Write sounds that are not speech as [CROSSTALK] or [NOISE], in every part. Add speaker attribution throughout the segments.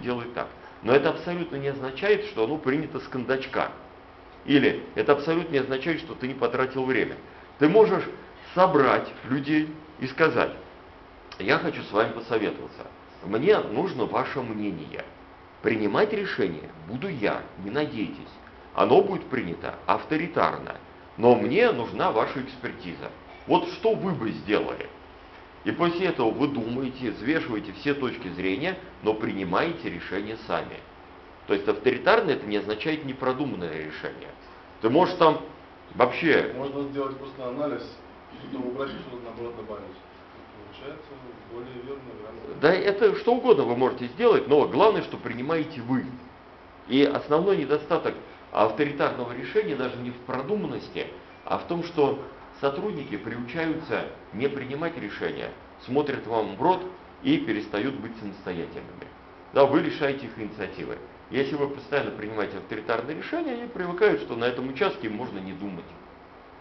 Speaker 1: делает так. Но это абсолютно не означает, что оно принято с кондачка. Или это абсолютно не означает, что ты не потратил время. Ты можешь собрать людей и сказать, я хочу с вами посоветоваться. Мне нужно ваше мнение. Принимать решение буду я, не надейтесь. Оно будет принято авторитарно. Но мне нужна ваша экспертиза. Вот что вы бы сделали? И после этого вы думаете, взвешиваете все точки зрения, но принимаете решение сами. То есть авторитарно это не означает непродуманное решение. Ты можешь там вообще...
Speaker 2: Можно сделать просто анализ, что-то убрать, что-то наоборот добавить. Получается более верно.
Speaker 1: Да это что угодно вы можете сделать, но главное, что принимаете вы. И основной недостаток авторитарного решения даже не в продуманности, а в том, что сотрудники приучаются не принимать решения, смотрят вам в рот и перестают быть самостоятельными. Да, вы лишаете их инициативы. Если вы постоянно принимаете авторитарные решения, они привыкают, что на этом участке можно не думать.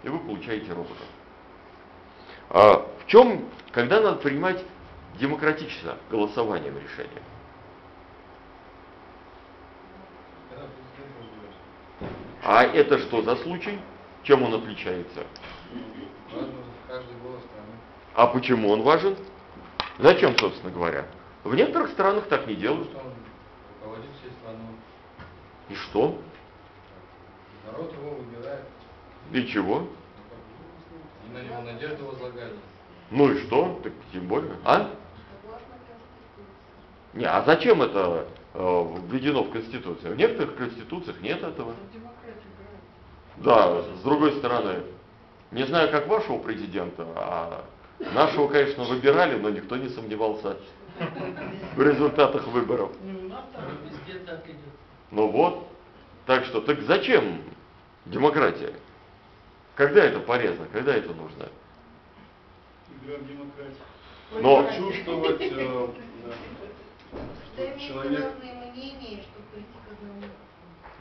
Speaker 1: И вы получаете робота. А в чем, когда надо принимать демократично голосованием решения? А это что за случай? Чем он отличается? А почему он важен? Зачем, собственно говоря? В некоторых странах так не делают.
Speaker 3: что он руководит всей страной.
Speaker 1: И что?
Speaker 3: Народ его выбирает.
Speaker 1: И чего?
Speaker 3: И на него надежду возлагали.
Speaker 1: Ну и что? Так тем более. А? Не, а зачем это э, введено в Конституцию? В некоторых конституциях нет этого.
Speaker 4: Играет.
Speaker 1: Да, с другой стороны, не знаю, как вашего президента, а нашего, конечно, выбирали, но никто не сомневался в результатах выборов.
Speaker 5: Ну.
Speaker 1: Ну вот. Так что, так зачем демократия? Когда это полезно, когда это нужно?
Speaker 2: Игра в демократию.
Speaker 1: Но-
Speaker 2: Чувствовать э, [LAUGHS]
Speaker 4: Что
Speaker 2: человек
Speaker 4: мнения, чтобы прийти к одному.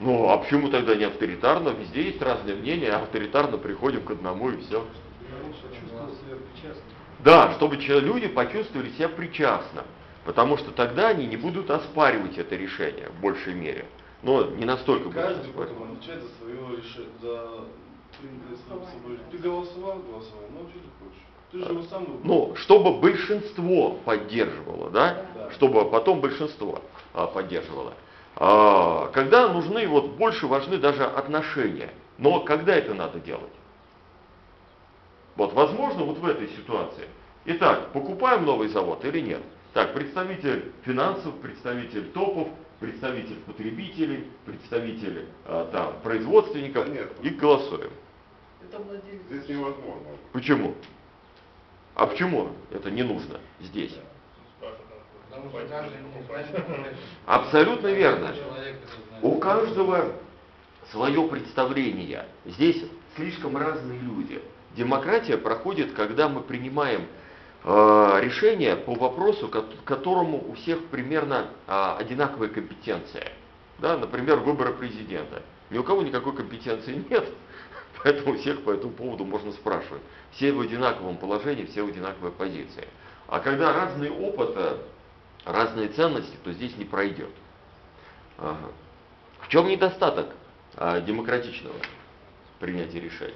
Speaker 1: Ну, а почему тогда не авторитарно? Везде есть разные мнения, а авторитарно приходим к одному и все. Да, чтобы люди почувствовали себя причастно, потому что тогда они не будут оспаривать это решение в большей мере. Но не настолько будут
Speaker 2: Каждый потом отвечает за свое решение, за. Ты голосовал, голосовал, ну а что ты хочешь? Ты же его сам выбрал.
Speaker 1: Ну, чтобы большинство поддерживало, да?
Speaker 2: Да.
Speaker 1: Чтобы потом большинство а, поддерживало. А, когда нужны, вот больше важны даже отношения. Но когда это надо делать? Вот, возможно, вот в этой ситуации. Итак, покупаем новый завод или нет? Так, представитель финансов, представитель топов, представитель потребителей, представитель а, там, производственников
Speaker 6: Да нет.
Speaker 1: и голосуем.
Speaker 5: Это владелец.
Speaker 6: Здесь невозможно.
Speaker 1: Почему? А почему это не нужно здесь?
Speaker 3: Потому что каждый не знает.
Speaker 1: Абсолютно верно. У каждого свое представление. Здесь слишком разные люди. Демократия проходит, когда мы принимаем э, решение по вопросу, к которому у всех примерно а, одинаковая компетенция. Да, например, выборы президента. Ни у кого никакой компетенции нет, [LAUGHS] поэтому всех по этому поводу можно спрашивать. Все в одинаковом положении, все в одинаковой позиции. А когда разный опыт, э, разные ценности, то здесь не пройдет. В чем недостаток а, демократичного принятия решений?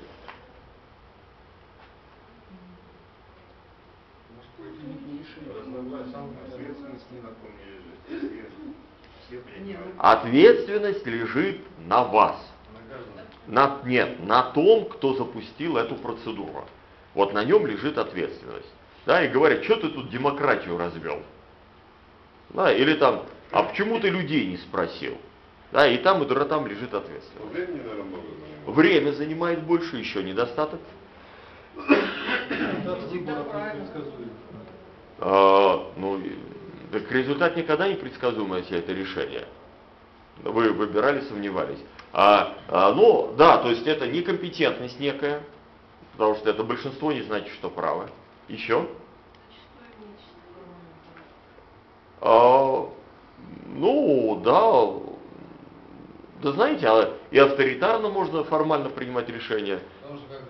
Speaker 6: Ответственность лежит.
Speaker 1: На вас.
Speaker 3: На,
Speaker 1: нет, на том, кто запустил эту процедуру. Вот на нем лежит ответственность. Да, и говорят, что ты тут демократию развел? Да, или там, а почему ты людей не спросил? Да, и там, и там, там лежит ответственность.
Speaker 6: Но времени, наверное, много занимает.
Speaker 1: Время занимает больше, еще недостаток. А, ну, так результат никогда не предсказуемый, если это решение. Вы выбирали, сомневались. А, а, ну, да, то есть это некомпетентность некая, потому что это большинство не значит, что право. Еще?
Speaker 4: Зачастую нечестно.
Speaker 1: А, ну, да. Да знаете, а и авторитарно можно формально принимать решения.
Speaker 3: Потому что как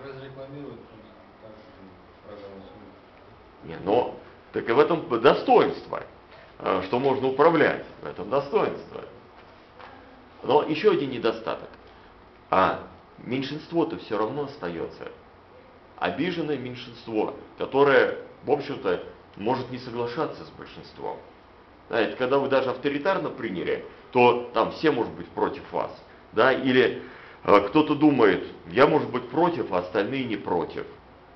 Speaker 3: проголосуют.
Speaker 1: Не, но так и в этом достоинство. э, что можно управлять. В этом достоинство. Но еще один недостаток. А меньшинство-то все равно остается. Обиженное меньшинство, которое, в общем-то, может не соглашаться с большинством. Знаете, когда вы даже авторитарно приняли, то там все, может быть, против вас. Да? Или э, кто-то думает, я, может быть, против, а остальные не против.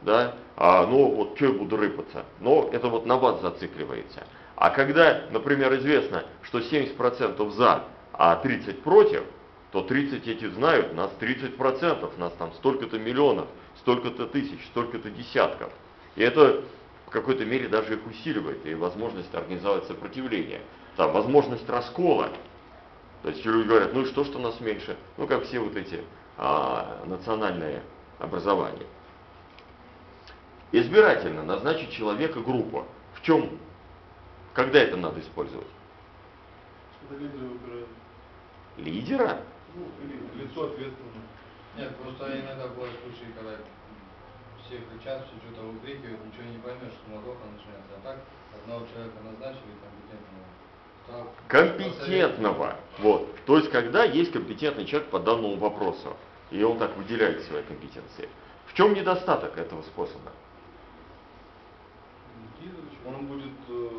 Speaker 1: Да? А, ну, вот что я буду рыпаться? Но это вот на вас зацикливается. А когда, например, известно, что 70% за, а 30% против, то 30 эти знают, нас 30%, нас там столько-то миллионов, столько-то тысяч, столько-то десятков. И это в какой-то мере даже их усиливает, и возможность организовать сопротивление. Там возможность раскола. То есть люди говорят, ну и что, что нас меньше? Ну, как все вот эти а, национальные образования. Избирательно назначить человека группу. В чем, когда это надо использовать?
Speaker 2: Когда лидеры выбирают.
Speaker 1: Лидера?
Speaker 2: Ну, или лицо ответственное.
Speaker 3: Нет, просто иногда бывают случаи, когда все кричат, все что-то выкрикивают, ничего не поймешь, суматоха начинается. А так, одного человека назначили компетентного. стал-
Speaker 1: Компетентного. Вот. То есть, когда есть компетентный человек по данному вопросу, и он так выделяет свои компетенции. В чем недостаток этого способа?
Speaker 2: Он будет э,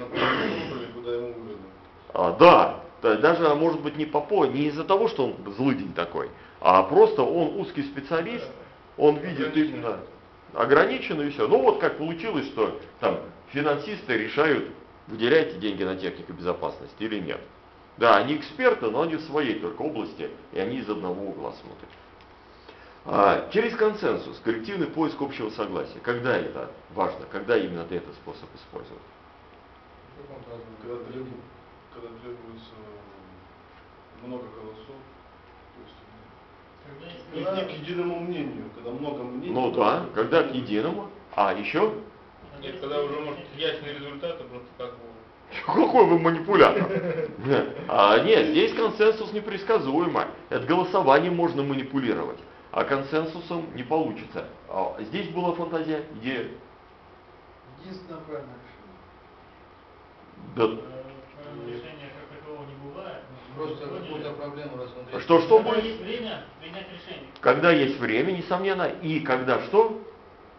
Speaker 2: направлен куда ему выгодно.
Speaker 1: А, да, да, даже а может быть не по по, не из-за того, что он злыдень такой, а просто он узкий специалист, он видит именно ограниченно и все. Ну вот как получилось, что там финансисты решают, выделяете деньги на технику безопасности или нет. Да, они эксперты, но они в своей только области, и они из одного угла смотрят. А, через консенсус, коллективный поиск общего согласия. Когда это важно? Когда именно ты этот способ
Speaker 3: разном
Speaker 2: Когда, когда требуется много голосов. То есть,
Speaker 5: Когда
Speaker 2: к единому мнению, когда много мнений.
Speaker 1: Ну да, когда к единому. А еще?
Speaker 7: Нет, когда уже может ясный результат, а просто как бы
Speaker 1: Какой вы манипулятор? А, нет, здесь консенсус непредсказуемо. Это голосованием можно манипулировать, а консенсусом не получится. А здесь была фантазия, идея.
Speaker 5: Единственное правильное решение.
Speaker 1: Да.
Speaker 8: Э, Решения как такового не бывает.
Speaker 3: Просто какую-то проблему рассмотреть.
Speaker 1: Что, что
Speaker 8: Когда
Speaker 1: будет?
Speaker 8: есть время принять решение.
Speaker 1: Когда есть время, несомненно, и когда что?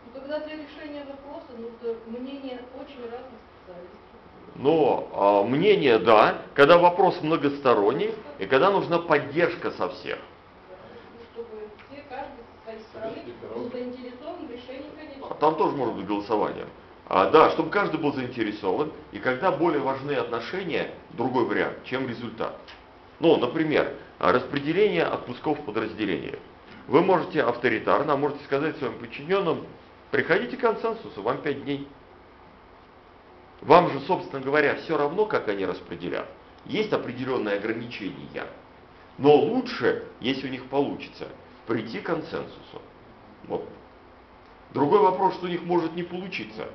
Speaker 4: Ну, когда для решения вопроса нужно мнение очень разных специалистов.
Speaker 1: Но а, мнение, да, когда вопрос многосторонний, и когда нужна поддержка со всех.
Speaker 4: Чтобы все, каждый со своей стороны был заинтересован в решении конечно.
Speaker 1: А Там тоже может быть голосование. А, да, чтобы каждый был заинтересован, и когда более важны отношения, другой вариант, чем результат. Ну, например, а, распределение отпусков в подразделении. Вы можете авторитарно, а можете сказать своим подчиненным, приходите к консенсусу, вам 5 дней. Вам же, собственно говоря, все равно, как они распределят. Есть определенные ограничения. Но лучше, если у них получится, прийти к консенсусу. Вот. Другой вопрос, что у них может не получиться.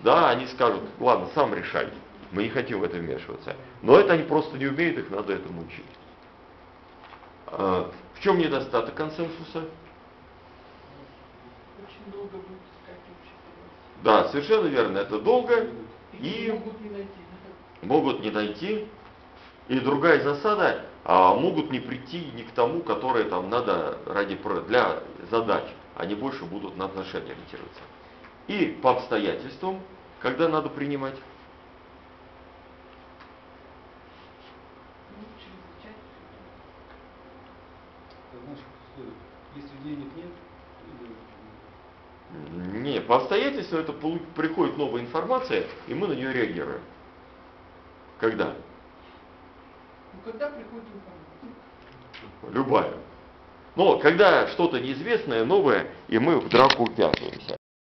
Speaker 1: Да, они скажут, ладно, сам решай, мы не хотим в это вмешиваться. Но это они просто не умеют, их надо этому учить. А, в чем недостаток консенсуса?
Speaker 5: Очень долго будет.
Speaker 1: Да, совершенно верно, это долго и
Speaker 5: могут не найти.
Speaker 1: могут не найти. И другая засада, а, могут не прийти ни к тому, которое там надо ради, для задач. Они больше будут на отношения ориентироваться. И по обстоятельствам, когда надо принимать.
Speaker 5: Ну, чрезвычайно.
Speaker 2: Это в наших условиях. Если денег нет, то и
Speaker 1: Не, по обстоятельствам это приходит новая информация, и мы на нее реагируем. Когда?
Speaker 5: Ну, когда приходит информация?
Speaker 1: Любая. Но когда что-то неизвестное, новое, и мы в драку втягиваемся.